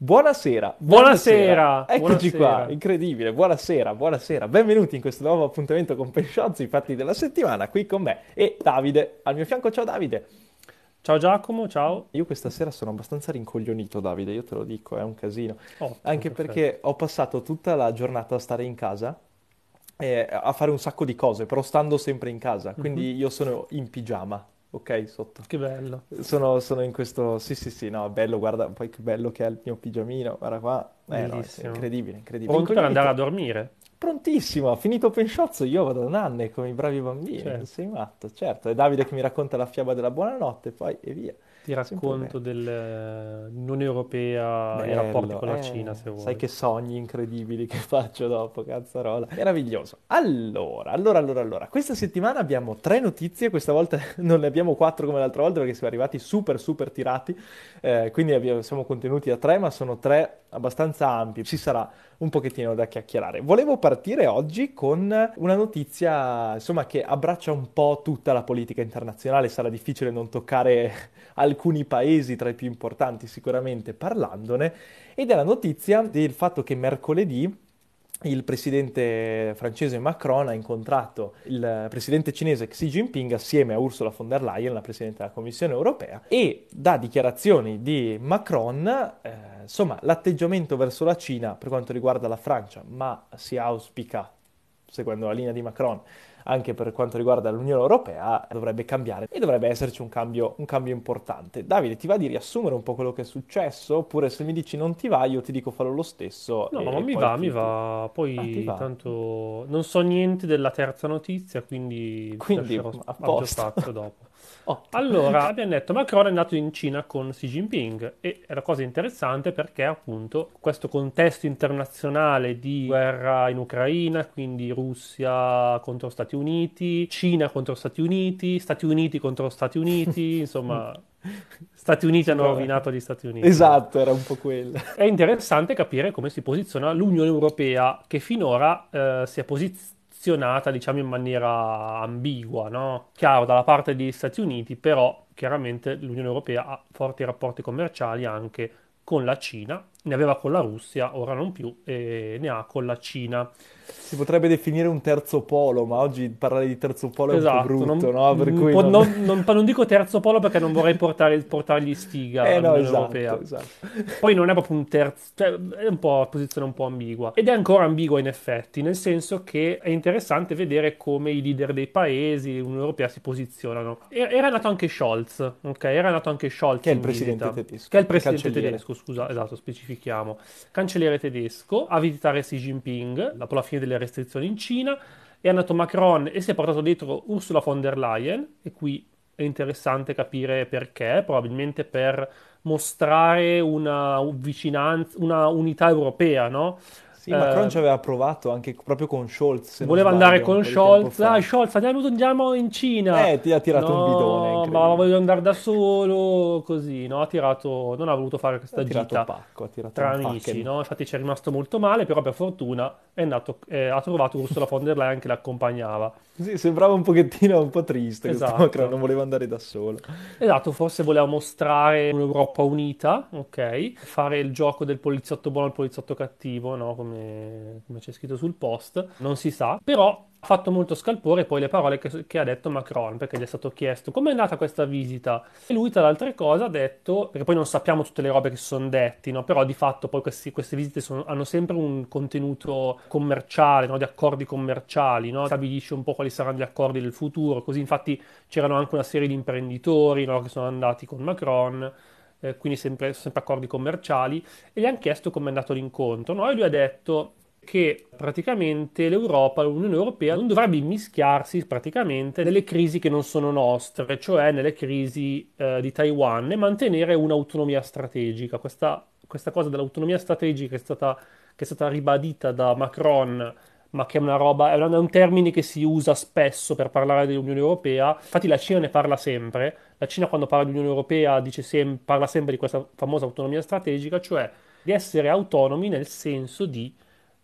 Buonasera, buonasera, eccoci buonasera. qua, incredibile, buonasera, buonasera, benvenuti in questo nuovo appuntamento con Pensciozzi, i fatti della settimana, qui con me e Davide, al mio fianco, ciao Davide. Ciao Giacomo, ciao. Io questa sera sono abbastanza rincoglionito Davide, io te lo dico, è un casino, Oh, anche perfetto. perché ho passato tutta la giornata a stare in casa, e a fare un sacco di cose, però stando sempre in casa, quindi io sono in pigiama, ok, sotto. Che bello. Sono, sono in questo. Sì, sì, sì, no, bello, guarda poi che bello che è il mio pigiamino. Guarda qua. Eh, no, è Bellissimo. incredibile, incredibile. Pronto per andare a Incognito. dormire? Prontissimo, finito Pensciozzo, io vado da nanne come i bravi bambini. Certo. Sei matto, certo. È Davide che mi racconta la fiaba della buonanotte, poi e via. Ti racconto dell'Unione Europea e i rapporti con la eh, Cina, se vuoi. Sai che sogni incredibili che faccio dopo, cazzarola. Meraviglioso. Allora, allora, allora, allora. Questa settimana abbiamo tre notizie, questa volta non ne abbiamo quattro come l'altra volta perché siamo arrivati super, super tirati, Eh, quindi abbiamo- siamo contenuti a tre, ma sono tre abbastanza ampi. Ci sarà un pochettino da chiacchierare. Volevo partire oggi con una notizia, insomma, che abbraccia un po' tutta la politica internazionale. Sarà difficile non toccare alcuni paesi tra i più importanti, sicuramente parlandone, ed è la notizia del fatto che mercoledì il presidente francese Macron ha incontrato il presidente cinese Xi Jinping assieme a Ursula von der Leyen, la presidente della Commissione europea, e da dichiarazioni di Macron, eh, insomma, l'atteggiamento verso la Cina per quanto riguarda la Francia, ma si auspica, seguendo la linea di Macron, anche per quanto riguarda l'Unione Europea, dovrebbe cambiare e dovrebbe esserci un cambio, un cambio importante. Davide, ti va di riassumere un po' quello che è successo? Oppure se mi dici non ti va, io ti dico farò lo stesso. No, ma mi va, mi va. Poi Ah, va? tanto non so niente della terza notizia, quindi, Quindi, lascerò a ampio posto. spazio dopo. Ottimo. Allora, abbiamo detto Macron è andato in Cina con Xi Jinping e è una cosa interessante perché appunto questo contesto internazionale di guerra in Ucraina, quindi Russia contro Stati Uniti, Cina contro Stati Uniti, Stati Uniti contro Stati Uniti, insomma, Stati Uniti hanno rovinato gli Stati Uniti. Esatto, era un po' quello. È interessante capire come si posiziona l'Unione Europea, che finora eh, si è posizionata, diciamo, in maniera ambigua, no? Chiaro, dalla parte degli Stati Uniti, però chiaramente l'Unione Europea ha forti rapporti commerciali anche con la Cina, ne aveva con la Russia, ora non più, e ne ha con la Cina. Si potrebbe definire un terzo polo, ma oggi parlare di terzo polo è un po' Esatto, brutto, non, no? Per mm, cui po- non- non- non- non dico terzo polo perché non vorrei portare, portargli stiga Eh no, all'Unione esatto, Europea. esatto. Poi non è proprio un terzo, cioè è un po' posizione un po' ambigua. Ed è ancora ambigua in effetti, nel senso che è interessante vedere come i leader dei paesi, l'Unione Europea si posizionano. Era nato anche Scholz, ok? Era nato anche Scholz Che è il presidente visita. tedesco, Che è il presidente tedesco, scusa, esatto, specifichiamo. Cancelliere tedesco, a visitare Xi Jinping dopo la fine delle restrizioni in Cina. È andato Macron e si è portato dietro Ursula von der Leyen, e qui è interessante capire perché, probabilmente per mostrare una vicinanza, una unità europea, no? Sì, Macron Eh, ci aveva provato anche proprio con Scholz, Voleva sbaglio, andare con Scholz, ah, Scholz, andiamo, andiamo in Cina. Eh, ti ha tirato un bidone, No, ma voglio andare da solo, così, no? Ha tirato, non ha voluto fare questa Ha gita pacco, ha tirato tra amici, no? Infatti ci è rimasto molto male, però per fortuna è andato, eh, ha trovato Ursula von der Leyen che l'accompagnava. Sì, sembrava un pochettino un po' triste questo Esatto. Macron, non voleva andare da solo. Esatto, forse voleva mostrare un'Europa unita, ok? Fare il gioco del poliziotto buono il poliziotto cattivo, no? Come, come c'è scritto sul post, non si sa, però ha fatto molto scalpore poi le parole che, che ha detto Macron, perché gli è stato chiesto come è andata questa visita. E lui, tra le altre cose, ha detto, perché poi non sappiamo tutte le robe che si sono detti, no? Però di fatto poi questi- queste visite sono- hanno sempre un contenuto commerciale, no? Di accordi commerciali, no? Stabilisce un po' quali saranno gli accordi del futuro, così infatti c'erano anche una serie di imprenditori, no? Che sono andati con Macron. eh, quindi sempre, sempre accordi commerciali e gli hanno chiesto come è andato l'incontro no? e lui ha detto che praticamente l'Europa, l'Unione Europea non dovrebbe immischiarsi praticamente nelle crisi che non sono nostre, cioè nelle crisi eh, di Taiwan e mantenere un'autonomia strategica. Questa, questa cosa dell'autonomia strategica è stata, che è stata ribadita da Macron ma che è una roba, è un, è un termine che si usa spesso per parlare dell'Unione Europea. Infatti la Cina ne parla sempre. La Cina quando parla dell'Unione Europea dice sem- parla sempre di questa famosa autonomia strategica, cioè di essere autonomi nel senso di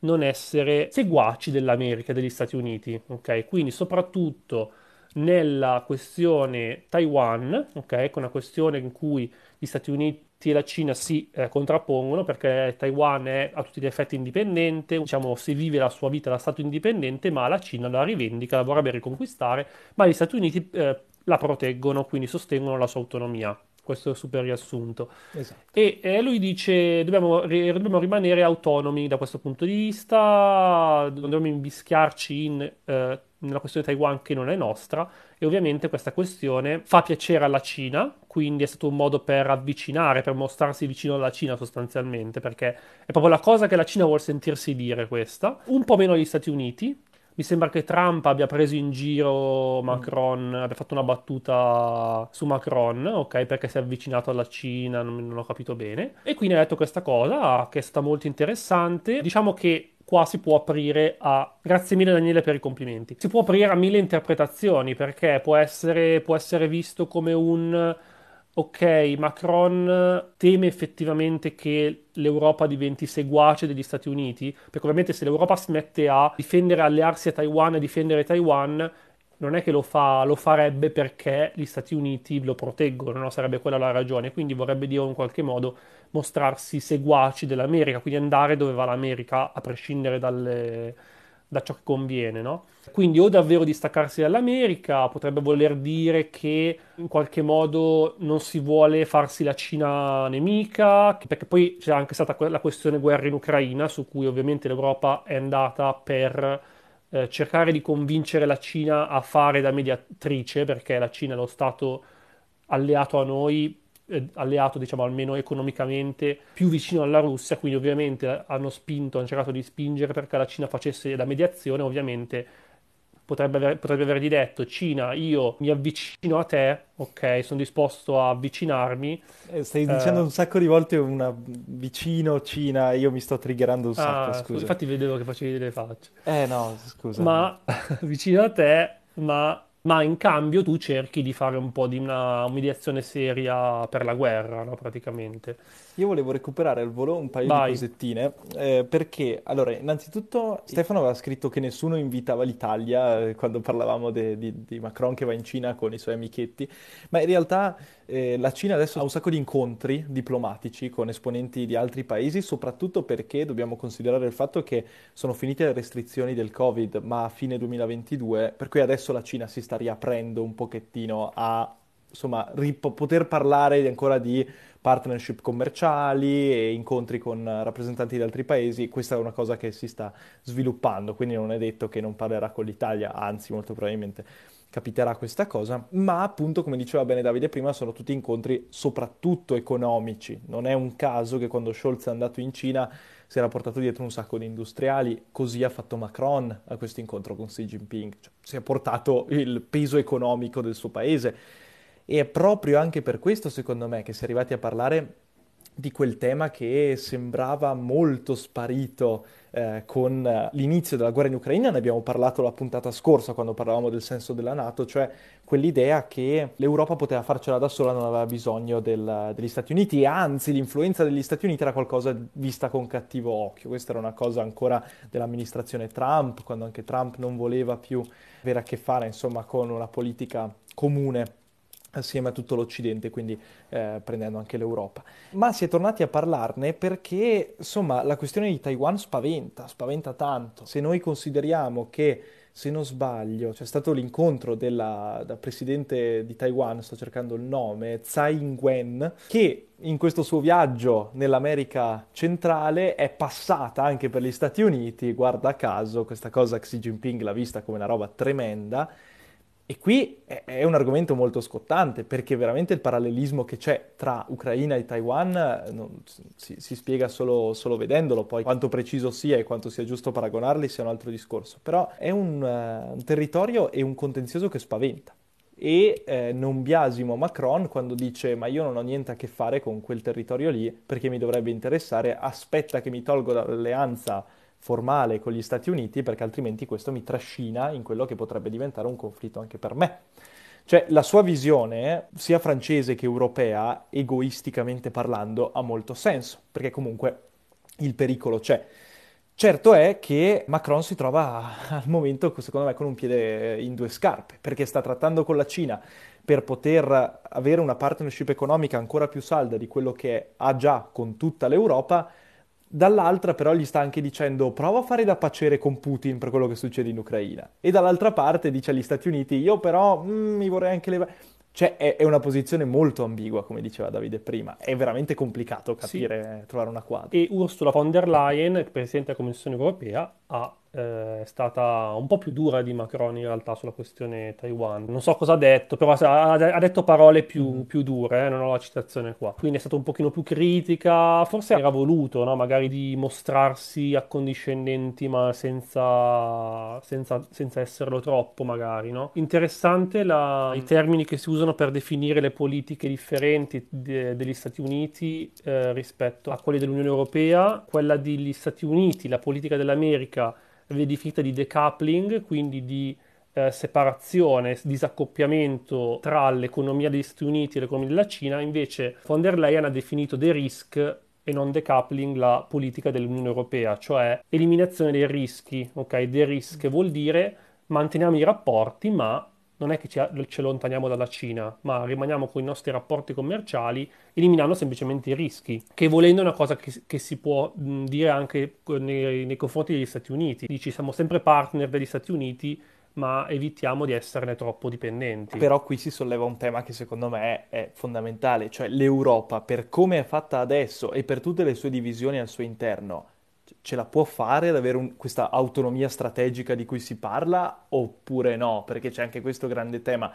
non essere seguaci dell'America e degli Stati Uniti, ok? Quindi soprattutto nella questione Taiwan, ok? Che è una questione in cui gli Stati Uniti e la Cina si eh, contrappongono perché Taiwan è a tutti gli effetti indipendente, diciamo si vive la sua vita da Stato indipendente, ma la Cina la rivendica, la vorrebbe riconquistare, ma gli Stati Uniti eh, la proteggono, quindi sostengono la sua autonomia. Questo è il super riassunto. Esatto. E eh, lui dice: dobbiamo, dobbiamo, rimanere autonomi da questo punto di vista, non dobbiamo imbischiarci in, eh, nella questione Taiwan che non è nostra. E ovviamente questa questione fa piacere alla Cina, quindi è stato un modo per avvicinare, per mostrarsi vicino alla Cina sostanzialmente, perché è proprio la cosa che la Cina vuole sentirsi dire questa. Un po' meno agli Stati Uniti, mi sembra che Trump abbia preso in giro Macron, mm. abbia fatto una battuta su Macron, ok, perché si è avvicinato alla Cina, non, non ho capito bene. E quindi ha detto questa cosa che è stata molto interessante. Diciamo che qua si può aprire a... Grazie mille Daniele per i complimenti. Si può aprire a mille interpretazioni perché può essere, può essere visto come un ok, Macron teme effettivamente che l'Europa diventi seguace degli Stati Uniti, perché ovviamente se l'Europa si mette a difendere, allearsi a Taiwan e difendere Taiwan, non è che lo, fa, lo farebbe perché gli Stati Uniti lo proteggono, no? sarebbe quella la ragione, quindi vorrebbe dire in qualche modo mostrarsi seguaci dell'America, quindi andare dove va l'America a prescindere dalle da ciò che conviene, no? Quindi o davvero distaccarsi dall'America, potrebbe voler dire che in qualche modo non si vuole farsi la Cina nemica, perché poi c'è anche stata la questione guerra in Ucraina, su cui ovviamente l'Europa è andata per eh, cercare di convincere la Cina a fare da mediatrice, perché la Cina è lo Stato alleato a noi eh, alleato, diciamo, almeno economicamente più vicino alla Russia, quindi ovviamente hanno spinto, hanno cercato di spingere perché la Cina facesse la mediazione, ovviamente potrebbe, aver, potrebbe avergli detto Cina, io mi avvicino a te, ok, sono disposto a avvicinarmi. Eh, stai eh, dicendo un sacco di volte una vicino Cina, io mi sto triggerando un sacco, ah, scusa. Infatti vedevo che facevi delle facce. Eh no, scusa. Ma vicino a te, ma ma in cambio tu cerchi di fare un po' di una mediazione seria per la guerra, no? praticamente. Io volevo recuperare al volo un paio Vai. di cosettine, eh, perché, allora, innanzitutto Stefano aveva scritto che nessuno invitava l'Italia eh, quando parlavamo de, di, di, Macron che va in Cina con i suoi amichetti, ma in realtà eh, la Cina adesso ha un sacco di incontri diplomatici con esponenti di altri paesi, soprattutto perché dobbiamo considerare il fatto che sono finite le restrizioni del Covid, ma a fine 2022, per cui adesso la Cina si sta riaprendo un pochettino a insomma, rip- poter parlare ancora di partnership commerciali e incontri con rappresentanti di altri paesi, questa è una cosa che si sta sviluppando, quindi non è detto che non parlerà con l'Italia, anzi molto probabilmente capiterà questa cosa, ma appunto come diceva bene Davide prima sono tutti incontri soprattutto economici, non è un caso che quando Scholz è andato in Cina si era portato dietro un sacco di industriali, così ha fatto Macron a questo incontro con Xi Jinping, cioè, si è portato il peso economico del suo paese e è proprio anche per questo, secondo me, che si è arrivati a parlare di quel tema che sembrava molto sparito eh, con l'inizio della guerra in Ucraina, ne abbiamo parlato la puntata scorsa quando parlavamo del senso della Nato, cioè quell'idea che l'Europa poteva farcela da sola, non aveva bisogno del, degli Stati Uniti. E anzi l'influenza degli Stati Uniti era qualcosa vista con cattivo occhio. Questa era una cosa ancora dell'amministrazione Trump, quando anche Trump non voleva più avere a che fare insomma con una politica comune assieme a tutto l'Occidente, quindi eh, prendendo anche l'Europa. Ma si è tornati a parlarne perché, insomma, la questione di Taiwan spaventa, spaventa tanto. Se noi consideriamo che, se non sbaglio, c'è stato l'incontro della, del presidente di Taiwan, sto cercando il nome, Tsai Ing-wen, che in questo suo viaggio nell'America centrale è passata anche per gli Stati Uniti, guarda caso, questa cosa Xi Jinping l'ha vista come una roba tremenda, e qui è un argomento molto scottante perché veramente il parallelismo che c'è tra Ucraina e Taiwan eh, non, si, si, spiega solo, solo, vedendolo, poi quanto preciso sia e quanto sia giusto paragonarli sia un altro discorso, però è un, uh, un territorio e un contenzioso che spaventa. E eh, non biasimo Macron quando dice ma io non ho niente a che fare con quel territorio lì perché mi dovrebbe interessare, aspetta che mi tolgo dall'alleanza formale con gli Stati Uniti perché altrimenti questo mi trascina in quello che potrebbe diventare un conflitto anche per me. Cioè la sua visione, sia francese che europea, egoisticamente parlando, ha molto senso, perché comunque il pericolo c'è. Certo è che Macron si trova al momento, secondo me, con un piede in due scarpe, perché sta trattando con la Cina per poter avere una partnership economica ancora più salda di quello che ha già con tutta l'Europa, dall'altra però gli sta anche dicendo prova a fare da pacere con Putin per quello che succede in Ucraina. E dall'altra parte dice agli Stati Uniti io però mm, mi vorrei anche levare... Cioè è, è, una posizione molto ambigua, come diceva Davide prima. È veramente complicato capire, sì. trovare una quadra. E Ursula von der Leyen, Presidente della Commissione europea, ha eh, è stata un po' più dura di Macron in realtà sulla questione Taiwan. Non so cosa ha detto, però ha, ha detto parole più, mm-hmm. più dure, eh, non ho la citazione qua. Quindi è stata un pochino più critica, forse era voluto, no? magari di mostrarsi accondiscendenti ma senza, senza, senza esserlo troppo magari. No? Interessante la, mm. i termini che si usano per definire le politiche differenti de, degli Stati Uniti eh, rispetto a quelle dell'Unione Europea. Quella degli Stati Uniti, la politica dell'America definita di decoupling, quindi di eh, separazione, disaccoppiamento tra l'economia degli Stati Uniti e l'economia della Cina, invece von der Leyen ha definito de risk e non decoupling la politica dell'Unione Europea, cioè eliminazione dei rischi, ok? De risk vuol dire manteniamo i rapporti, ma non è che ci, allontaniamo dalla Cina, ma rimaniamo con i nostri rapporti commerciali eliminando semplicemente i rischi, che volendo è una cosa che, che si può dire anche nei, nei, confronti degli Stati Uniti. Dici siamo sempre partner degli Stati Uniti, ma evitiamo di esserne troppo dipendenti. Però qui si solleva un tema che secondo me è fondamentale, cioè l'Europa per come è fatta adesso e per tutte le sue divisioni al suo interno ce la può fare ad avere un, questa autonomia strategica di cui si parla oppure no? Perché c'è anche questo grande tema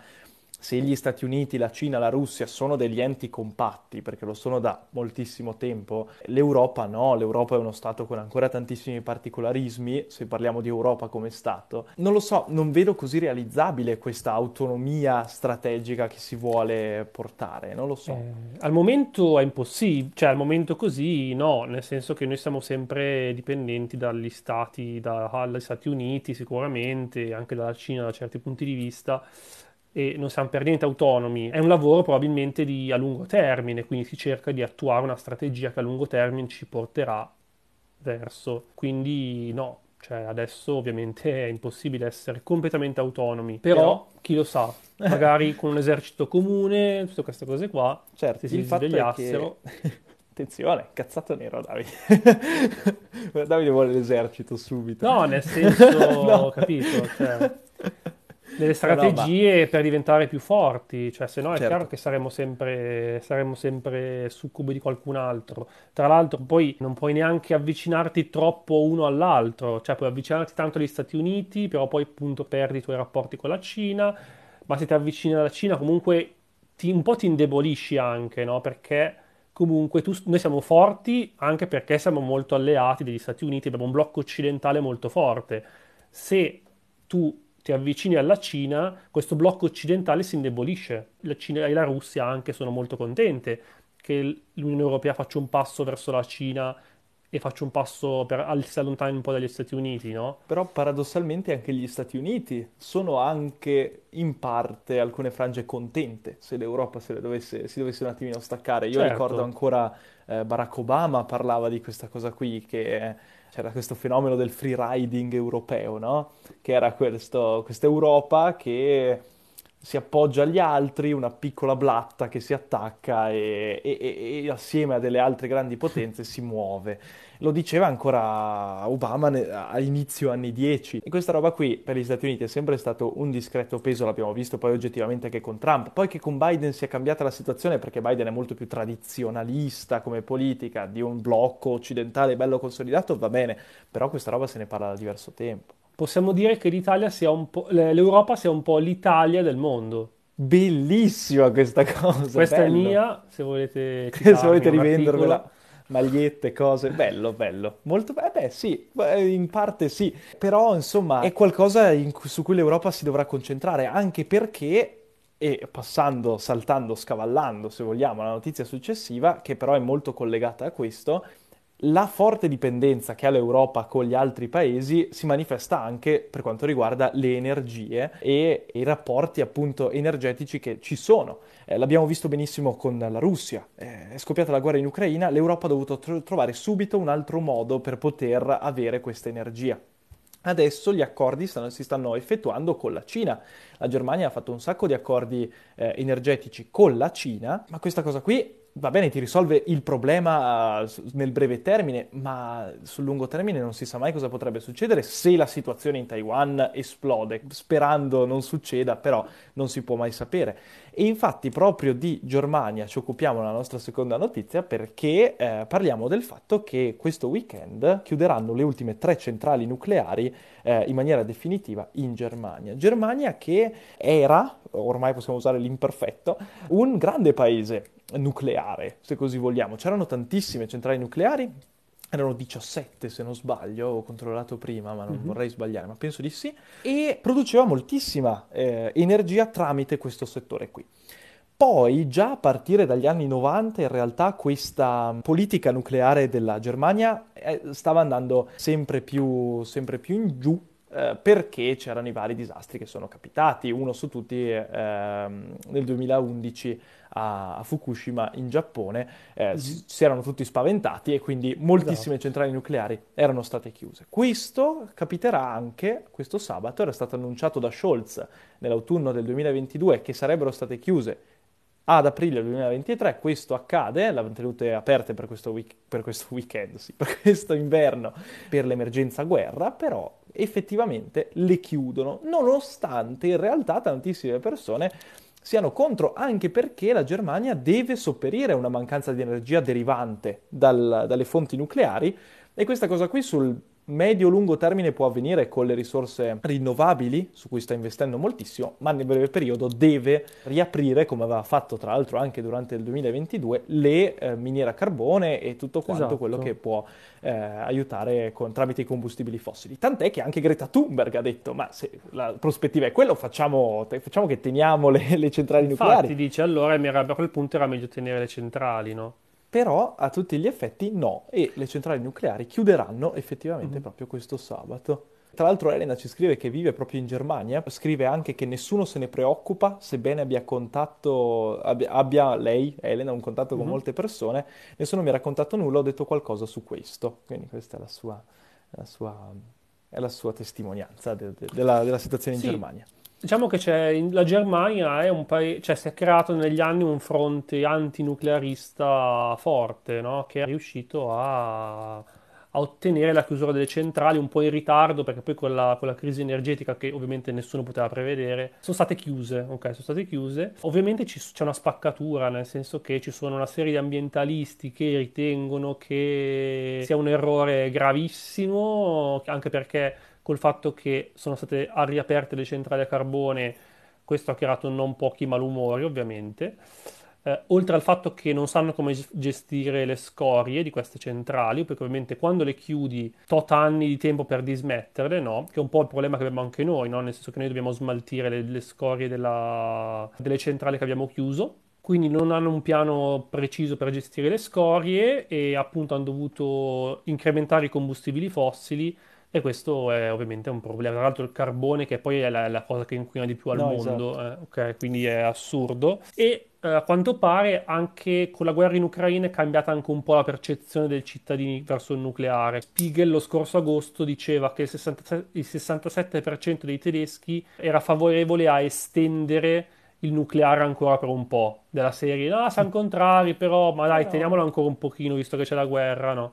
se gli Stati Uniti, la Cina, la Russia sono degli enti compatti, perché lo sono da moltissimo tempo, l'Europa no, l'Europa è uno Stato con ancora tantissimi particolarismi, se parliamo di Europa come Stato. Non lo so, non vedo così realizzabile questa autonomia strategica che si vuole portare, non lo so. Eh, al momento è impossibile, cioè al momento così no, nel senso che noi siamo sempre dipendenti dagli Stati, dagli Stati Uniti sicuramente, anche dalla Cina da certi punti di vista e non siamo per niente autonomi. È un lavoro probabilmente di, a lungo termine, quindi si cerca di attuare una strategia che a lungo termine ci porterà verso. Quindi no, cioè adesso ovviamente è impossibile essere completamente autonomi, però, però... chi lo sa, magari con un esercito comune, tutte queste cose qua, certo, se si svegliassero... Che... Attenzione, cazzato nero Davide. Davide vuole l'esercito subito. No, nel senso, no. capito, cioè delle strategie per diventare più forti, cioè se no è certo. chiaro che saremo sempre, saremo sempre succubi di qualcun altro. Tra l'altro poi non puoi neanche avvicinarti troppo uno all'altro, cioè puoi avvicinarti tanto agli Stati Uniti, però poi appunto perdi i tuoi rapporti con la Cina, ma se ti avvicini alla Cina comunque ti, un po' ti indebolisci anche, no? Perché comunque tu, noi siamo forti anche perché siamo molto alleati degli Stati Uniti, abbiamo un blocco occidentale molto forte. Se tu ti avvicini alla Cina, questo blocco occidentale si indebolisce. La Cina e la Russia anche sono molto contente che l'Unione Europea faccia un passo verso la Cina e faccia un passo per si allontani un po' dagli Stati Uniti, no? Però paradossalmente anche gli Stati Uniti sono anche in parte alcune frange contente se l'Europa se dovesse, si dovesse un attimino staccare. Io certo. ricordo ancora eh, Barack Obama parlava di questa cosa qui che c'era questo fenomeno del free riding europeo, no? Che era questa Europa che si appoggia agli altri, una piccola blatta che si attacca e, e, e assieme a delle altre grandi potenze si muove. Lo diceva ancora Obama a inizio anni 10. E questa roba qui per gli Stati Uniti è sempre stato un discreto peso, l'abbiamo visto poi oggettivamente anche con Trump. Poi che con Biden si è cambiata la situazione perché Biden è molto più tradizionalista come politica, di un blocco occidentale bello consolidato, va bene, però questa roba se ne parla da diverso tempo. Possiamo dire che l'Italia sia un po', l'Europa sia un po' l'Italia del mondo. Bellissima questa cosa. Questa bello. è mia, se volete, se volete rivendervela magliette, cose, bello, bello, molto bello, beh sì, in parte sì, però insomma è qualcosa in, su cui l'Europa si dovrà concentrare, anche perché, e passando, saltando, scavallando se vogliamo la notizia successiva, che però è molto collegata a questo, la forte dipendenza che ha l'Europa con gli altri paesi si manifesta anche per quanto riguarda le energie e, i rapporti appunto energetici che ci sono. Eh, l'abbiamo visto benissimo con la Russia, eh, è scoppiata la guerra in Ucraina, l'Europa ha dovuto tro- trovare subito un altro modo per poter avere questa energia. Adesso gli accordi stanno, si stanno effettuando con la Cina. La Germania ha fatto un sacco di accordi eh, energetici con la Cina, ma questa cosa qui va bene, ti risolve il problema eh, nel breve termine, ma sul lungo termine non si sa mai cosa potrebbe succedere se la situazione in Taiwan esplode. Sperando non succeda, però non si può mai sapere. E infatti proprio di Germania ci occupiamo nella nostra seconda notizia perché eh, parliamo del fatto che questo weekend chiuderanno le ultime tre centrali nucleari eh, in maniera definitiva in Germania. Germania che era, ormai possiamo usare l'imperfetto, un grande paese nucleare, se così vogliamo. C'erano tantissime centrali nucleari, erano 17 se non sbaglio, ho controllato prima ma non mm-hmm. vorrei sbagliare, ma penso di sì, e produceva moltissima eh, energia tramite questo settore qui. Poi, già a partire dagli anni 90, in realtà questa politica nucleare della Germania eh, stava andando sempre più, sempre più in giù eh, perché c'erano i vari disastri che sono capitati, uno su tutti eh, nel 2011 a, a, Fukushima in Giappone, eh, mm-hmm. si, erano tutti spaventati e quindi moltissime esatto. centrali nucleari erano state chiuse. Questo capiterà anche questo sabato, era stato annunciato da Scholz nell'autunno del 2022 che sarebbero state chiuse ad aprile 2023 questo accade, l'hanno tenute aperte per questo, week- per questo weekend, sì, per questo inverno, per l'emergenza guerra, però effettivamente le chiudono, nonostante in realtà tantissime persone siano contro, anche perché la Germania deve sopperire a una mancanza di energia derivante dal, dalle fonti nucleari. E questa cosa qui sul medio-lungo termine può avvenire con le risorse rinnovabili, su cui sta investendo moltissimo, ma nel breve periodo deve riaprire, come aveva fatto tra l'altro anche durante il 2022, le eh, miniere a carbone e tutto quanto esatto. quello che può eh, aiutare con, tramite i combustibili fossili. Tant'è che anche Greta Thunberg ha detto, ma se la prospettiva è quello, facciamo, facciamo che teniamo le, le centrali Infatti, nucleari. Infatti dice allora a quel punto era meglio tenere le centrali, no? Però a tutti gli effetti no, e le centrali nucleari chiuderanno effettivamente mm-hmm. proprio questo sabato. Tra l'altro Elena ci scrive che vive proprio in Germania, scrive anche che nessuno se ne preoccupa, sebbene abbia contatto, abbia, abbia lei, Elena, un contatto con mm-hmm. molte persone, nessuno mi ha raccontato nulla, ho detto qualcosa su questo. Quindi questa è la sua, la sua, è la sua testimonianza de, de, della, della, situazione in Germania. Diciamo che la Germania è un paese, cioè si è creato negli anni un fronte antinuclearista forte, no? che è riuscito a, a, ottenere la chiusura delle centrali un po' in ritardo, perché poi con la, crisi energetica che ovviamente nessuno poteva prevedere, sono state chiuse, ok? Sono state chiuse. Ovviamente ci, c'è una spaccatura, nel senso che ci sono una serie di ambientalisti che ritengono che sia un errore gravissimo, anche perché col fatto che sono state riaperte le centrali a carbone, questo ha creato non pochi malumori ovviamente. Eh, oltre al fatto che non sanno come gestire le scorie di queste centrali, perché ovviamente quando le chiudi tot anni di tempo per dismetterle, no? che è un po' il problema che abbiamo anche noi, no? nel senso che noi dobbiamo smaltire le, le scorie della, delle centrali che abbiamo chiuso, quindi non hanno un piano preciso per gestire le scorie e appunto hanno dovuto incrementare i combustibili fossili e questo è ovviamente un problema. Tra l'altro il carbone, che poi è la, la cosa che inquina di più al no, mondo, esatto. eh, okay, quindi è assurdo. E eh, a quanto pare anche con la guerra in Ucraina è cambiata anche un po' la percezione dei cittadini verso il nucleare. Spiegel lo scorso agosto diceva che il, 67, il 67% dei tedeschi era favorevole a estendere il nucleare ancora per un po', della serie, no, siamo contrari, però, ma dai, teniamolo ancora un pochino, visto che c'è la guerra, no?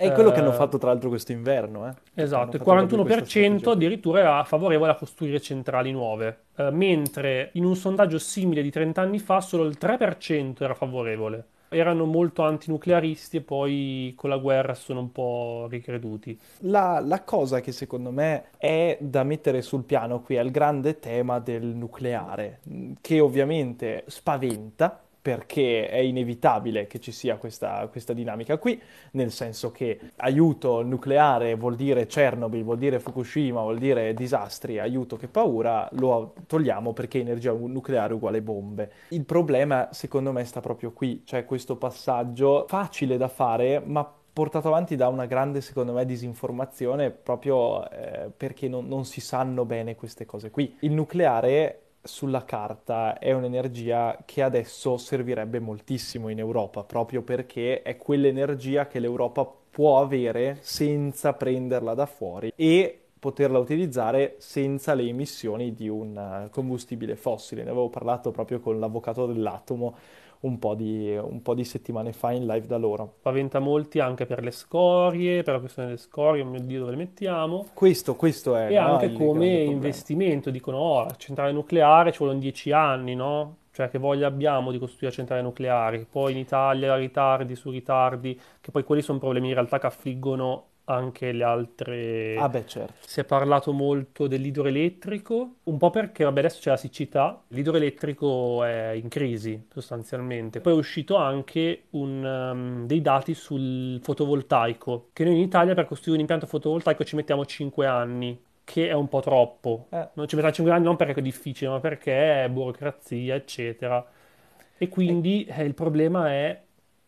È quello che hanno eh, fatto tra l'altro questo inverno. Eh? Esatto, il 41% addirittura era favorevole a costruire centrali nuove, eh, mentre in un sondaggio simile di 30 anni fa solo il 3% era favorevole. Erano molto antinuclearisti e poi con la guerra sono un po' ricreduti. La, la cosa che secondo me è da mettere sul piano qui è il grande tema del nucleare, che ovviamente spaventa perché è inevitabile che ci sia questa, questa, dinamica qui, nel senso che aiuto nucleare vuol dire Chernobyl, vuol dire Fukushima, vuol dire disastri, aiuto che paura, lo togliamo perché energia nucleare uguale bombe. Il problema secondo me sta proprio qui, cioè questo passaggio facile da fare, ma portato avanti da una grande, secondo me, disinformazione proprio eh, perché non, non si sanno bene queste cose qui. Il nucleare sulla carta è un'energia che adesso servirebbe moltissimo in Europa, proprio perché è quell'energia che l'Europa può avere senza prenderla da fuori e poterla utilizzare senza le emissioni di un eh, combustibile fossile. Ne avevo parlato proprio con l'avvocato dell'atomo un po, di, un po' di settimane fa in live da loro. Spaventa molti anche per le scorie, per la questione delle scorie, oh mio Dio, dove le mettiamo? Questo, questo è. E no, anche come investimento, dicono, oh, la centrale nucleare ci vogliono dieci anni, no? Cioè, che voglia abbiamo di costruire centrali nucleari? Poi in Italia ritardi su ritardi, che poi quelli sono problemi in realtà che affliggono anche le altre. Ah, beh, certo. Si è parlato molto dell'idroelettrico, un po' perché vabbè, adesso c'è la siccità, l'idroelettrico è in crisi sostanzialmente. Poi è uscito anche un, um, dei dati sul fotovoltaico, che noi in Italia per costruire un impianto fotovoltaico ci mettiamo 5 anni. Che è un po' troppo. Eh. Non ci mettiamo 5 anni non perché è difficile, ma perché è burocrazia, eccetera. E quindi eh, il problema è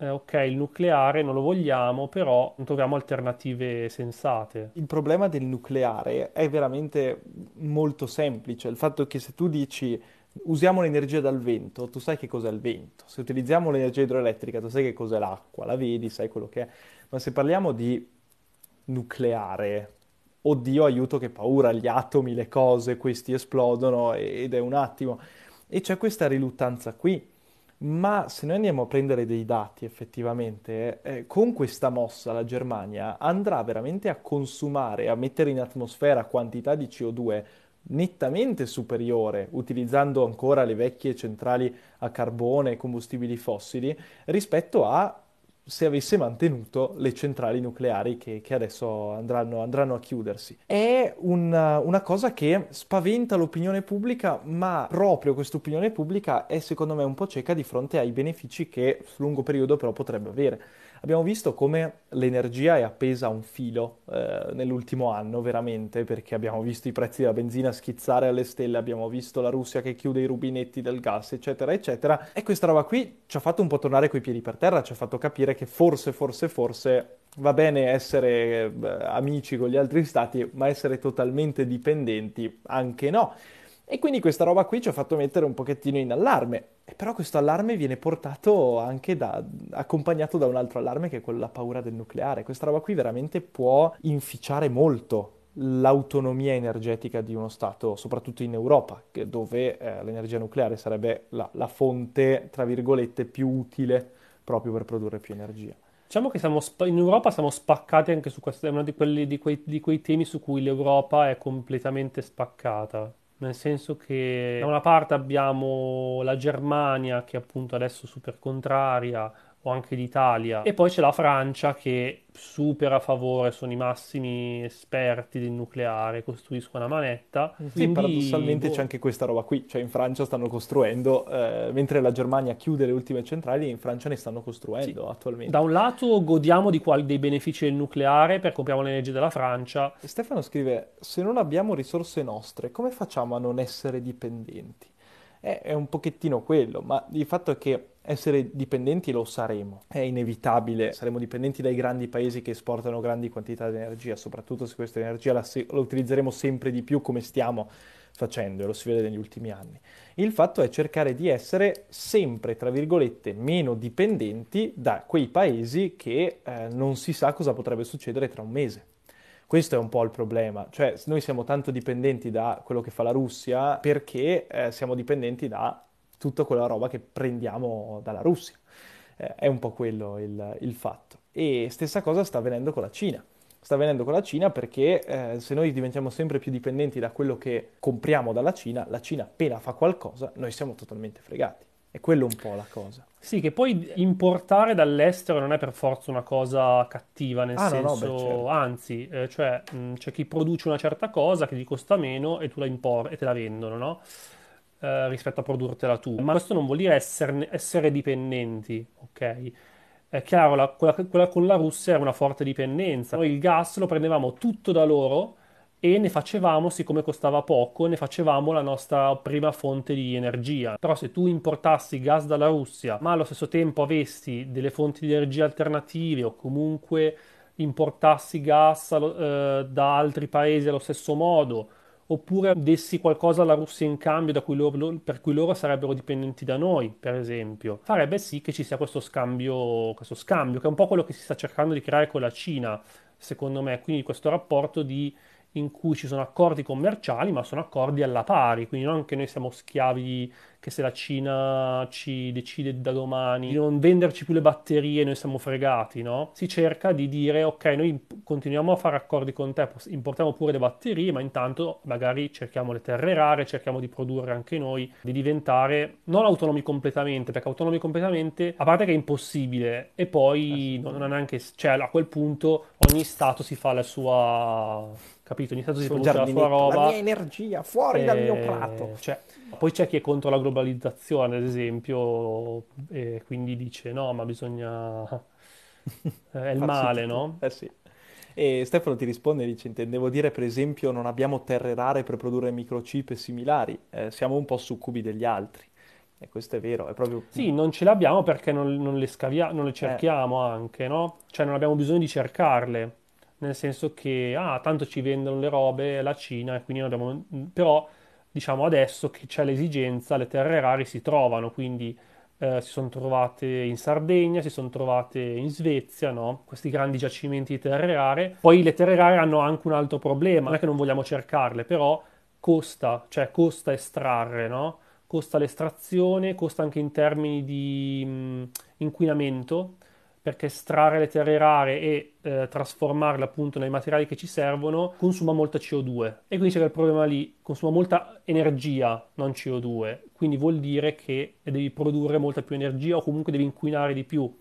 eh, ok, il nucleare non lo vogliamo, però non troviamo alternative sensate. Il problema del nucleare è veramente molto semplice. Il fatto che se tu dici usiamo l'energia dal vento, tu sai che cos'è il vento. Se utilizziamo l'energia idroelettrica, tu sai che cos'è l'acqua, la vedi, sai quello che è. Ma se parliamo di nucleare, oddio aiuto che paura, gli atomi, le cose, questi esplodono ed è un attimo. E c'è questa riluttanza qui ma se noi andiamo a prendere dei dati effettivamente, eh, con questa mossa la Germania andrà veramente a consumare, a mettere in atmosfera quantità di CO2 nettamente superiore, utilizzando ancora le vecchie centrali a carbone e combustibili fossili, rispetto a se avesse mantenuto le centrali nucleari che, che adesso andranno, andranno, a chiudersi. È una, una, cosa che spaventa l'opinione pubblica, ma proprio questa opinione pubblica è secondo me un po' cieca di fronte ai benefici che sul lungo periodo però potrebbe avere. Abbiamo visto come l'energia è appesa a un filo eh, nell'ultimo anno, veramente, perché abbiamo visto i prezzi della benzina schizzare alle stelle, abbiamo visto la Russia che chiude i rubinetti del gas, eccetera, eccetera. E questa roba qui ci ha fatto un po' tornare coi piedi per terra, ci ha fatto capire che forse, forse, forse va bene essere eh, amici con gli altri stati, ma essere totalmente dipendenti anche no. E quindi questa roba qui ci ha fatto mettere un pochettino in allarme. E però questo allarme viene portato anche da, accompagnato da un altro allarme che è quello della paura del nucleare. Questa roba qui veramente può inficiare molto l'autonomia energetica di uno Stato, soprattutto in Europa, dove eh, l'energia nucleare sarebbe la, la fonte, tra virgolette, più utile proprio per produrre più energia. Diciamo che spa- in Europa siamo spaccati anche su questo, è uno di, quelli, di, quei, di quei temi su cui l'Europa è completamente spaccata nel senso che da una parte abbiamo la Germania che appunto adesso è super contraria o anche l'Italia e poi c'è la Francia che super a favore, sono i massimi esperti del nucleare, costruiscono una manetta. Sì, quindi, paradossalmente boh. c'è anche questa roba qui, cioè in Francia stanno costruendo, eh, mentre la Germania chiude le ultime centrali, in Francia ne stanno costruendo sì. attualmente. Da un lato godiamo di quali, dei benefici del nucleare perché compriamo l'energia della Francia. Stefano scrive, se non abbiamo risorse nostre, come facciamo a non essere dipendenti? Eh, è un pochettino quello, ma il fatto è che essere dipendenti lo saremo, è inevitabile, saremo dipendenti dai grandi paesi che esportano grandi quantità di energia, soprattutto se questa energia la, se- la utilizzeremo sempre di più come stiamo facendo e lo si vede negli ultimi anni. Il fatto è cercare di essere sempre, tra virgolette, meno dipendenti da quei paesi che eh, non si sa cosa potrebbe succedere tra un mese. Questo è un po' il problema, cioè noi siamo tanto dipendenti da quello che fa la Russia perché eh, siamo dipendenti da tutta quella roba che prendiamo dalla Russia. Eh, è un po' quello il, il, fatto. E stessa cosa sta avvenendo con la Cina. Sta avvenendo con la Cina perché eh, se noi diventiamo sempre più dipendenti da quello che compriamo dalla Cina, la Cina appena fa qualcosa, noi siamo totalmente fregati. È quello un po' la cosa. Sì, che poi importare dall'estero non è per forza una cosa cattiva, nel ah, senso, no, no, beh, certo. anzi, eh, cioè mh, c'è chi produce una certa cosa che gli costa meno e tu la importi e te la vendono, no? Eh, rispetto a produrtela tu. Ma questo non vuol dire esserne, essere dipendenti, ok? È chiaro, la, quella, quella, con la Russia era una forte dipendenza. Noi il gas lo prendevamo tutto da loro e ne facevamo, siccome costava poco, ne facevamo la nostra prima fonte di energia. Però se tu importassi gas dalla Russia, ma allo stesso tempo avessi delle fonti di energia alternative o comunque importassi gas eh, da altri paesi allo stesso modo, oppure dessi qualcosa alla Russia in cambio cui loro, per cui loro sarebbero dipendenti da noi, per esempio, farebbe sì che ci sia questo scambio, questo scambio, che è un po' quello che si sta cercando di creare con la Cina, secondo me, quindi questo rapporto di in cui ci sono accordi commerciali, ma sono accordi alla pari, quindi non che noi siamo schiavi che se la Cina ci decide da domani di non venderci più le batterie, noi siamo fregati, no? Si cerca di dire ok, noi continuiamo a fare accordi con te, importiamo pure le batterie, ma intanto magari cerchiamo le terre rare, cerchiamo di produrre anche noi, di diventare non autonomi completamente, perché autonomi completamente, a parte che è impossibile, e poi non è neanche, cioè a quel punto ogni stato si fa la sua capito? Ogni stato si produce la sua roba. La mia energia fuori e... dal mio prato. Cioè, poi c'è chi è contro la globalizzazione, ad esempio, e quindi dice no, ma bisogna... è il male, no? Eh sì. E Stefano ti risponde e dice, intendevo dire per esempio non abbiamo terre rare per produrre microchip e similari, eh, siamo un po' succubi degli altri. E questo è vero, è proprio... Sì, non ce le abbiamo perché non, non le scaviamo, non le cerchiamo eh. anche, no? Cioè non abbiamo bisogno di cercarle, nel senso che, ah, tanto ci vendono le robe la Cina e quindi non abbiamo... Però diciamo adesso che c'è l'esigenza, le terre rare si trovano, quindi eh, si sono trovate in Sardegna, si sono trovate in Svezia, no? questi grandi giacimenti di terre rare. Poi le terre rare hanno anche un altro problema, non è che non vogliamo cercarle, però costa, cioè costa estrarre, no? costa l'estrazione, costa anche in termini di mh, inquinamento perché estrarre le terre rare e eh, trasformarle appunto nei materiali che ci servono consuma molta CO2 e quindi c'è quel problema lì, consuma molta energia, non CO2, quindi vuol dire che devi produrre molta più energia o comunque devi inquinare di più.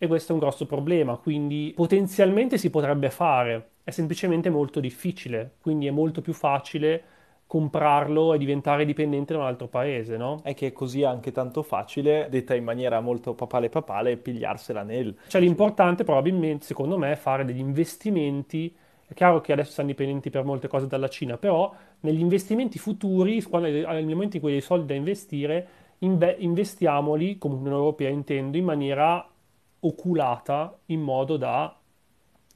E questo è un grosso problema, quindi potenzialmente si potrebbe fare, è semplicemente molto difficile, quindi è molto più facile comprarlo e diventare dipendente da un altro paese, no? È che è così anche tanto facile, detta in maniera molto papale papale, pigliarsela nel... Cioè l'importante probabilmente, secondo me, è fare degli investimenti è chiaro che adesso siamo dipendenti per molte cose dalla Cina, però negli investimenti futuri, quando, nel momento in cui hai soldi da investire, inve- investiamoli, come Unione Europea intendo, in maniera oculata, in modo da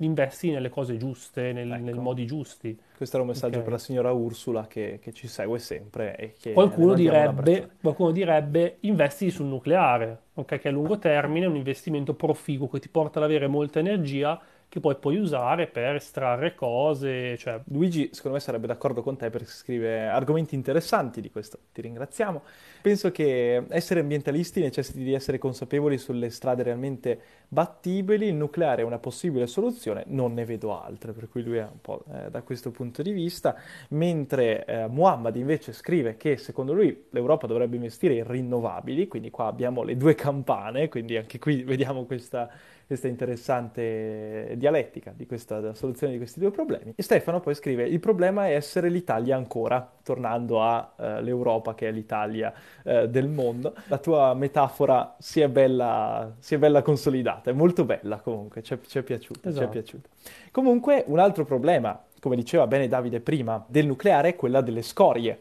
investi nelle cose giuste, nel, ecco. nei modi giusti. Questo era un messaggio okay. per la signora Ursula che, che, ci segue sempre e che qualcuno direbbe, qualcuno direbbe investi sul nucleare, okay? che a lungo termine è un investimento proficuo che ti porta ad avere molta energia che poi puoi usare per estrarre cose. Cioè... Luigi, secondo me, sarebbe d'accordo con te perché scrive argomenti interessanti di questo. Ti ringraziamo. Penso che essere ambientalisti necessiti di essere consapevoli sulle strade realmente battibili. Il nucleare è una possibile soluzione, non ne vedo altre, per cui lui è un po' eh, da questo punto di vista. Mentre eh, Muhammad invece scrive che secondo lui l'Europa dovrebbe investire in rinnovabili, quindi qua abbiamo le due campane, quindi anche qui vediamo questa questa interessante dialettica di questa, soluzione di questi due problemi. E Stefano poi scrive: Il problema è essere l'Italia ancora, tornando all'Europa eh, che è l'Italia eh, del mondo. La tua metafora si è bella, si è bella consolidata, è molto bella comunque, ci è piaciuta, esatto. piaciuta. Comunque, un altro problema, come diceva bene Davide prima, del nucleare è quella delle scorie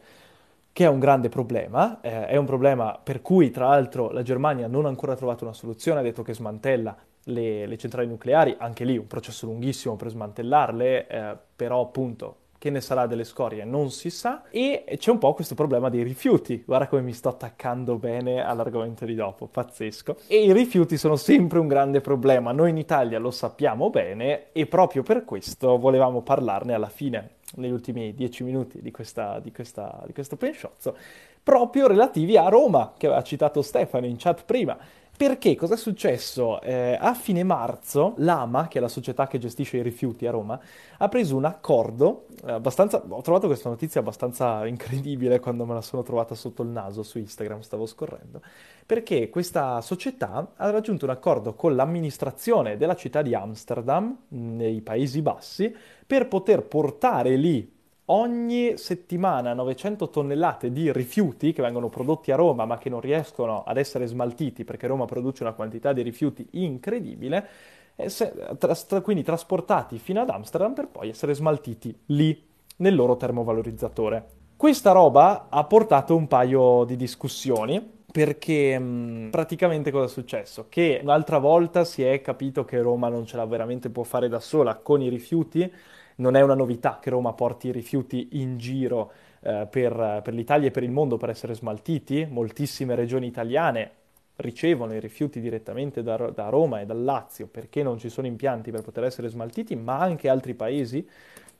che è un grande problema, eh, è un problema per cui tra l'altro la Germania non ha ancora trovato una soluzione, ha detto che smantella le, le centrali nucleari, anche lì un processo lunghissimo per smantellarle, eh, però appunto che ne sarà delle scorie non si sa e c'è un po' questo problema dei rifiuti. Guarda come mi sto attaccando bene all'argomento di dopo, pazzesco. E i rifiuti sono sempre un grande problema, noi in Italia lo sappiamo bene e proprio per questo volevamo parlarne alla fine, negli ultimi dieci minuti di, questa, di, questa, di questo pensciozzo, proprio relativi a Roma, che aveva citato Stefano in chat prima. Perché cosa è successo? Eh, a fine marzo l'AMA, che è la società che gestisce i rifiuti a Roma, ha preso un accordo eh, abbastanza... Ho trovato questa notizia abbastanza incredibile quando me la sono trovata sotto il naso su Instagram, stavo scorrendo, perché questa società ha raggiunto un accordo con l'amministrazione della città di Amsterdam, nei Paesi Bassi, per poter portare lì ogni settimana 900 tonnellate di rifiuti che vengono prodotti a Roma ma che non riescono ad essere smaltiti perché Roma produce una quantità di rifiuti incredibile, se, tra, quindi trasportati fino ad Amsterdam per poi essere smaltiti lì nel loro termovalorizzatore. Questa roba ha portato un paio di discussioni perché mh, praticamente cosa è successo? Che un'altra volta si è capito che Roma non ce la veramente può fare da sola con i rifiuti, non è una novità che Roma porti i rifiuti in giro eh, per, per l'Italia e per il mondo per essere smaltiti, moltissime regioni italiane ricevono i rifiuti direttamente da, da, Roma e dal Lazio. Perché non ci sono impianti per poter essere smaltiti, ma anche altri paesi.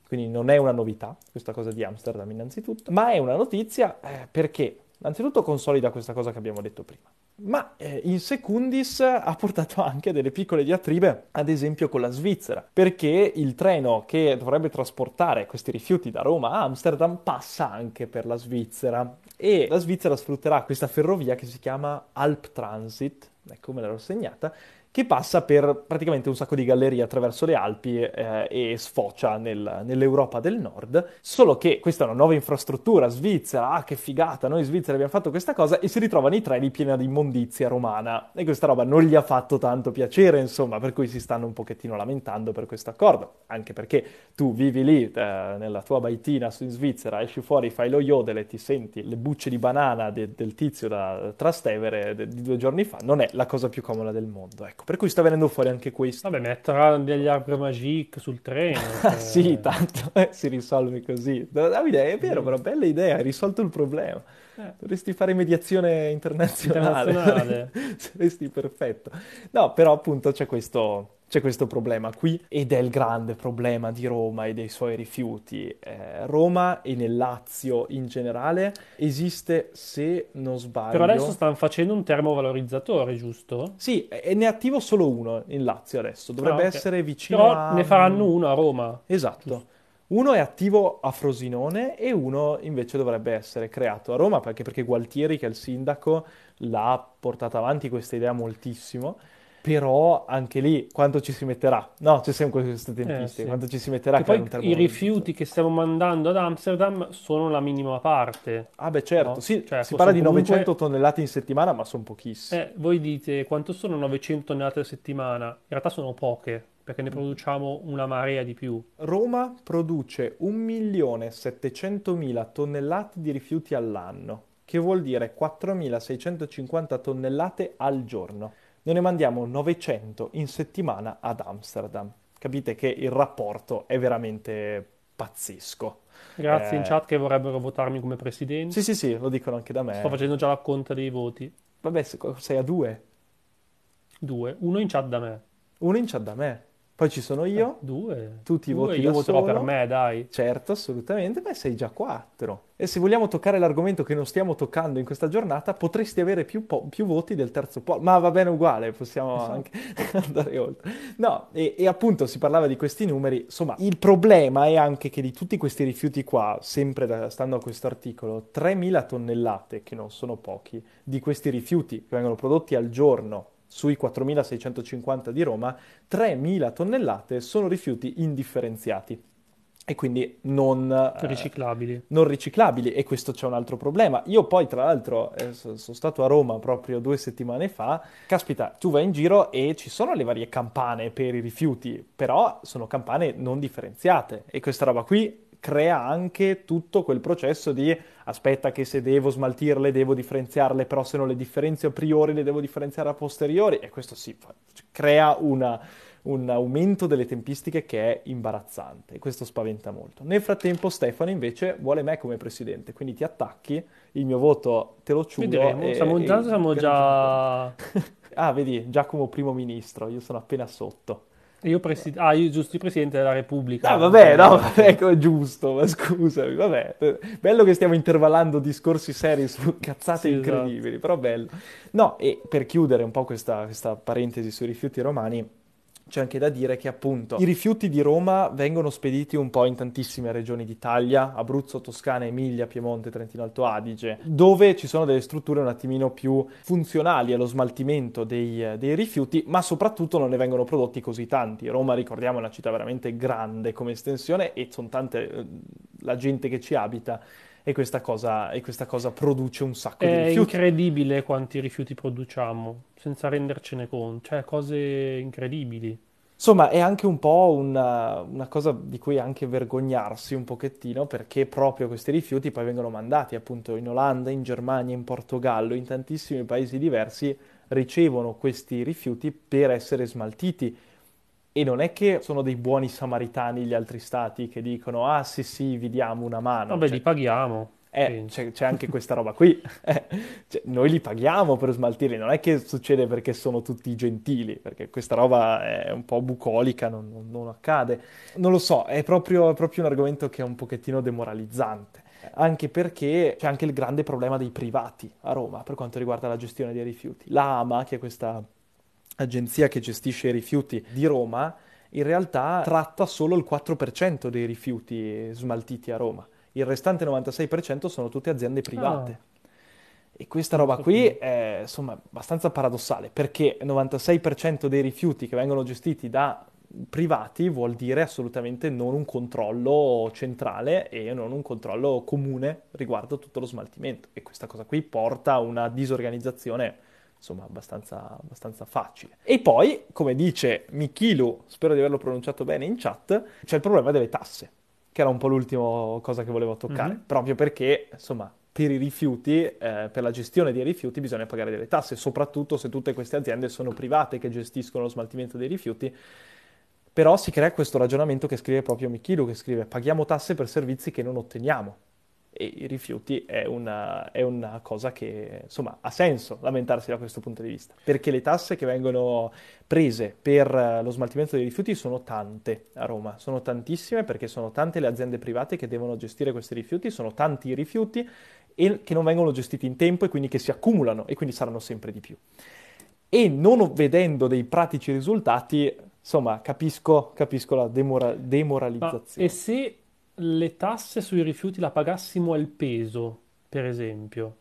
Quindi non è una novità questa cosa di Amsterdam innanzitutto, ma è una notizia eh, perché Innanzitutto consolida questa cosa che abbiamo detto prima, ma eh, in secundis ha portato anche delle piccole diatribe, ad esempio con la Svizzera, perché il treno che dovrebbe trasportare questi rifiuti da Roma a Amsterdam passa anche per la Svizzera. E la Svizzera sfrutterà questa ferrovia che si chiama Alp Transit, ecco me l'ero segnata, che passa per praticamente un sacco di gallerie attraverso le Alpi eh, e sfocia nel, nell'Europa del Nord, solo che questa è una nuova infrastruttura svizzera, ah che figata, noi svizzeri abbiamo fatto questa cosa e si ritrovano i treni pieni di immondizia romana e questa roba non gli ha fatto tanto piacere, insomma, per cui si stanno un pochettino lamentando per questo accordo, anche perché tu vivi lì eh, nella tua baitina in Svizzera, esci fuori, fai lo yodel e ti senti le bucce di banana de- del tizio da Trastevere de- di due giorni fa, non è la cosa più comoda del mondo, ecco. Ecco, per cui sta venendo fuori anche questo. Vabbè, metterà degli arbre magique sul treno. Cioè... sì, tanto eh, si risolve così. Davide, è vero, però bella idea, hai risolto il problema. Eh. Dovresti fare mediazione internazionale. internazionale. Saresti perfetto. No, però appunto c'è questo c'è questo problema qui ed è il grande problema di Roma e dei suoi rifiuti. Eh, Roma e nel Lazio in generale esiste, se non sbaglio... Però adesso stanno facendo un termovalorizzatore, giusto? Sì, e ne è attivo solo uno in Lazio adesso, dovrebbe ah, okay. essere vicino Però a... ne faranno uno a Roma. Esatto. Giusto. Uno è attivo a Frosinone e uno invece dovrebbe essere creato a Roma, perché, perché Gualtieri, che è il sindaco, l'ha portata avanti questa idea moltissimo però anche lì quanto ci si metterà? No, c'è sempre queste tempistiche, eh, sì. quanto ci si metterà? Che poi i rifiuti che stiamo mandando ad Amsterdam sono la minima parte. Ah beh certo, no? sì, cioè, si parla di comunque... 900 tonnellate in settimana, ma sono pochissime. Eh, voi dite quanto sono 900 tonnellate a settimana? In realtà sono poche, perché ne produciamo una marea di più. Roma produce 1.700.000 tonnellate di rifiuti all'anno, che vuol dire 4.650 tonnellate al giorno noi ne mandiamo 900 in settimana ad Amsterdam. Capite che il rapporto è veramente pazzesco. Grazie eh... in chat che vorrebbero votarmi come presidente. Sì, sì, sì, lo dicono anche da me. Sto facendo già la conta dei voti. Vabbè, sei a due. Due. Uno in chat da me. Uno in chat da me. Poi ci sono io. Eh, due. Tu ti due, voti io voterò solo. per me, dai. Certo, assolutamente. Beh, sei già quattro. E se vogliamo toccare l'argomento che non stiamo toccando in questa giornata, potresti avere più, po- più voti del terzo polo. Ma va bene uguale, possiamo esatto. anche andare oltre. No, e, e appunto si parlava di questi numeri. Insomma, il problema è anche che di tutti questi rifiuti qua, sempre da, stando a questo articolo, 3.000 tonnellate, che non sono pochi, di questi rifiuti che vengono prodotti al giorno sui 4.650 di Roma, 3.000 tonnellate sono rifiuti indifferenziati e quindi non eh, riciclabili. Eh, non riciclabili e questo c'è un altro problema. Io poi tra l'altro eh, sono stato a Roma proprio due settimane fa, caspita, tu vai in giro e ci sono le varie campane per i rifiuti, però sono campane non differenziate e questa roba qui crea anche tutto quel processo di aspetta che se devo smaltirle devo differenziarle, però se non le differenzio a priori le devo differenziare a posteriori e questo sì, crea una, un aumento delle tempistiche che è imbarazzante e questo spaventa molto. Nel frattempo Stefano invece vuole me come presidente, quindi ti attacchi, il mio voto te lo ciugo. Vedremo, e, siamo, già, siamo già... ah, vedi, Giacomo primo ministro, io sono appena sotto. Io, presi- ah, io giusto, il Presidente della Repubblica. Ah, vabbè, no, ecco, è giusto, ma scusami, vabbè. Bello che stiamo intervallando discorsi seri su cazzate sì, incredibili, esatto. però bello. No, e per chiudere un po' questa, questa parentesi sui rifiuti romani, c'è anche da dire che appunto i rifiuti di Roma vengono spediti un po' in tantissime regioni d'Italia, Abruzzo, Toscana, Emilia, Piemonte, Trentino Alto Adige, dove ci sono delle strutture un attimino più funzionali allo smaltimento dei, dei rifiuti, ma soprattutto non ne vengono prodotti così tanti. Roma, ricordiamo, è una città veramente grande come estensione e sono tante eh, la gente che ci abita e questa cosa, e questa cosa produce un sacco è di rifiuti. È incredibile quanti rifiuti produciamo senza rendercene conto, cioè cose incredibili. Insomma, è anche un po' una, una cosa di cui anche vergognarsi un pochettino, perché proprio questi rifiuti poi vengono mandati appunto in Olanda, in Germania, in Portogallo, in tantissimi paesi diversi ricevono questi rifiuti per essere smaltiti. E non è che sono dei buoni samaritani gli altri stati che dicono ah sì sì vi diamo una mano. Vabbè, Cioè, li paghiamo. Eh, c'è, c'è anche questa roba qui. Eh, cioè, noi li paghiamo per smaltirli, non è che succede perché sono tutti gentili, perché questa roba è un po' bucolica, non, non- non accade. Non lo so, è proprio, è proprio un argomento che è un pochettino demoralizzante. Anche perché c'è anche il grande problema dei privati a Roma per quanto riguarda la gestione dei rifiuti. L'AMA, che è questa agenzia che gestisce i rifiuti di Roma, in realtà tratta solo il 4% dei rifiuti smaltiti a Roma. Il restante 96% sono tutte aziende private. Ah, E questa roba qui è insomma abbastanza paradossale perché il 96% dei rifiuti che vengono gestiti da privati vuol dire assolutamente non un controllo centrale e non un controllo comune riguardo tutto lo smaltimento. E questa cosa qui porta a una disorganizzazione insomma abbastanza, abbastanza facile. E poi, come dice Michilu, spero di averlo pronunciato bene in chat, c'è il problema delle tasse, che era un po' l'ultima cosa che volevo toccare, Mhm. proprio perché, insomma, per i rifiuti, eh, per la gestione dei rifiuti bisogna pagare delle tasse, soprattutto se tutte queste aziende sono private che gestiscono lo smaltimento dei rifiuti. Però si crea questo ragionamento che scrive proprio Michilu, che scrive paghiamo tasse per servizi che non otteniamo. E i rifiuti è una, è una cosa che, insomma, ha senso lamentarsi da questo punto di vista, perché le tasse che vengono prese per eh, lo smaltimento dei rifiuti sono tante a Roma, sono tantissime perché sono tante le aziende private che devono gestire questi rifiuti, sono tanti i rifiuti e che non vengono gestiti in tempo e quindi che si accumulano e quindi saranno sempre di più. E non vedendo dei pratici risultati, insomma, capisco, capisco la demora- Ma e demoralizzazione. se le tasse sui rifiuti la pagassimo al peso, per esempio?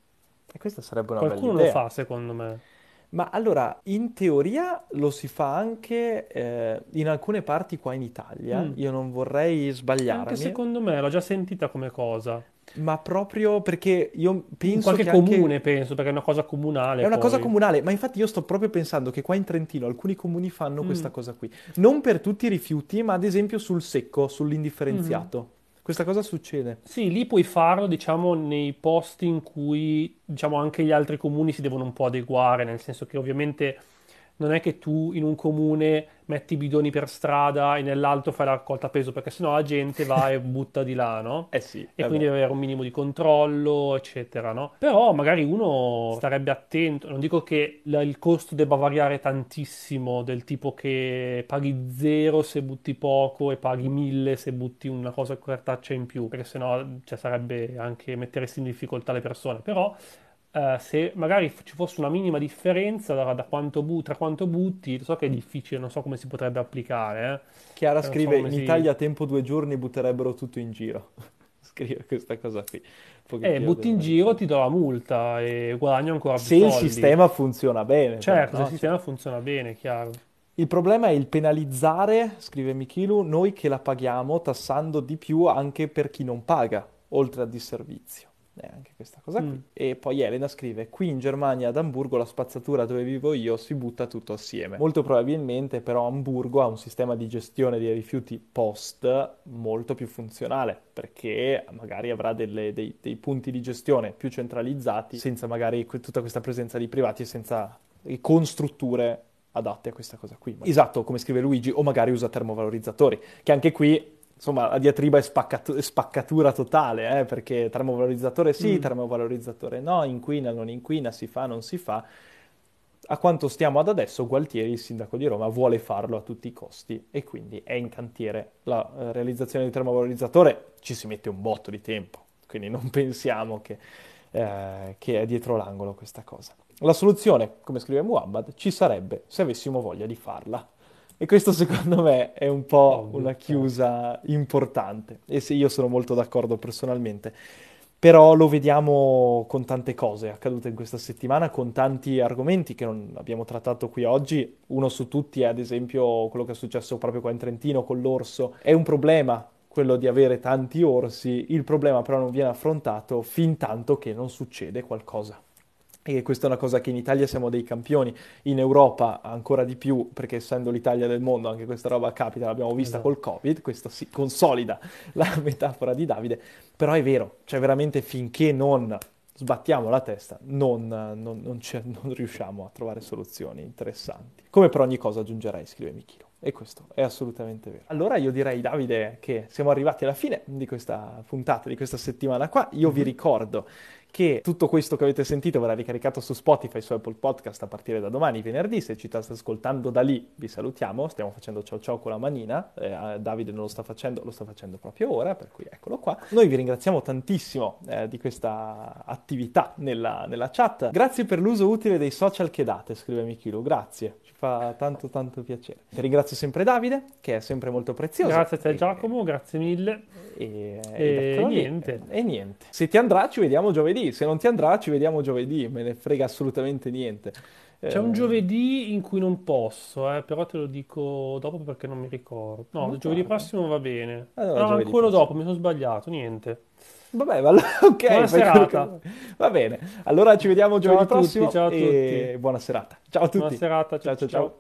E questa sarebbe una bella Qualcuno lo idea. fa, secondo me. Ma allora, in teoria lo si fa anche eh, in alcune parti qua in Italia. Mm. Io non vorrei Anche sbagliarmi, secondo me, l'ho già sentita come cosa. ma proprio perché io In penso qualche che anche comune, penso, perché è una cosa è comunale una cosa poi. comunale. Ma infatti io sto proprio pensando che qua in Trentino alcuni comuni fanno questa Mm. cosa qui. Non per tutti i rifiuti, ma ad esempio sul secco, sull'indifferenziato. Questa cosa succede. Sì, lì puoi farlo, diciamo, nei posti in cui, diciamo, anche gli altri comuni si devono un po' adeguare, nel senso che ovviamente non è che tu in un comune metti i bidoni per strada e nell'altro fai la raccolta a peso, perché sennò la gente va e butta di là, no? Eh sì, E quindi deve avere un minimo di controllo, eccetera, no? Però magari uno starebbe attento, non dico che la- il costo debba variare tantissimo, del tipo che paghi zero se butti poco e paghi mille se butti una cosa cartaccia in più, perché sennò cioè, sarebbe anche metteresti in difficoltà le persone. Però eh, se magari ci fosse una minima differenza da, da quanto bu- tra quanto butti, so che è difficile, non so come si potrebbe applicare, eh. Chiara non so scrive: come In si... Italia a tempo due giorni butterebbero tutto in giro. Scrive questa cosa qui. Eh, butti in giro, ti do la multa e guadagno ancora più Se il soldi. sistema funziona bene, però, Certo, se no? il sistema funziona bene, chiaro. Il problema è il penalizzare, scrive Michilu, noi che la paghiamo tassando di più anche per chi non paga, oltre al disservizio. Eh, anche questa cosa qui. Mm. E poi Elena scrive: Qui in Germania, ad Amburgo, la spazzatura dove vivo io si butta tutto assieme. Molto probabilmente, però, Amburgo ha un sistema di gestione dei rifiuti post molto più funzionale, perché magari avrà delle- dei, dei punti di gestione più centralizzati, senza magari que- tutta questa presenza di privati e senza e con strutture adatte a questa cosa qui. Esatto, come scrive Luigi, o magari usa termovalorizzatori, che anche qui, insomma, la diatriba è, spaccat- è spaccatura totale, eh, perché termovalorizzatore sì, Mm. termovalorizzatore no, inquina, non inquina, si fa, non si fa. A quanto stiamo ad adesso, Gualtieri, il sindaco di Roma, vuole farlo a tutti i costi e quindi è in cantiere la eh, realizzazione del termovalorizzatore. Ci si mette un botto di tempo, quindi non pensiamo che, eh, che è dietro l'angolo questa cosa. La soluzione, come scrive Muhammad, ci sarebbe se avessimo voglia di farla. E questo secondo me è un po' Ovvio, una certo. chiusa importante. E se io sono molto d'accordo personalmente. Però lo vediamo con tante cose accadute in questa settimana, con tanti argomenti che non abbiamo trattato qui oggi. Uno su tutti è ad esempio quello che è successo proprio qua in Trentino con l'orso. È un problema quello di avere tanti orsi, il problema però non viene affrontato fin tanto che non succede qualcosa. E questa è una cosa che in Italia siamo dei campioni, in Europa ancora di più, perché essendo l'Italia del mondo anche questa roba capita, l'abbiamo vista Esatto. col Covid, questo si consolida la metafora di Davide, però è vero, cioè veramente finché non sbattiamo la testa non, non- non non riusciamo a trovare soluzioni interessanti. Come per ogni cosa aggiungerei, scrive Michilo. E questo è assolutamente vero. Allora io direi, Davide, che siamo arrivati alla fine di questa puntata, di questa settimana qua. Io vi ricordo che tutto questo che avete sentito verrà ricaricato su Spotify, su Apple Podcast a partire da domani, venerdì. Se ci state ascoltando da lì, vi salutiamo. Stiamo facendo ciao ciao con la manina. Eh, Davide non lo sta facendo, lo sta facendo proprio ora, per cui eccolo qua. Noi vi ringraziamo tantissimo eh, di questa attività nella, nella chat. Grazie per l'uso utile dei social che date, scrive Michilu. Grazie, fa tanto tanto piacere. Ti ringrazio sempre Davide, che è sempre molto prezioso. Grazie a te E- Giacomo, grazie mille. e, E lì. niente. E niente. Se ti andrà, ci vediamo giovedì. Se non ti andrà, ci vediamo giovedì. Me ne frega assolutamente niente. C'è un Eh, giovedì in cui non posso, eh, però te lo dico dopo perché non mi ricordo. No, Ma il giovedì prossimo va bene. Allora, no, prossimo. dopo, mi sono sbagliato, niente. Vabbè, ma allora- ok. Buona serata. che- Va bene. Allora ci vediamo Ciao giovedì tutti, prossimo ciao a e tutti. buona serata. Ciao a tutti. Buona serata, Ciao, ciao, ciao. ciao.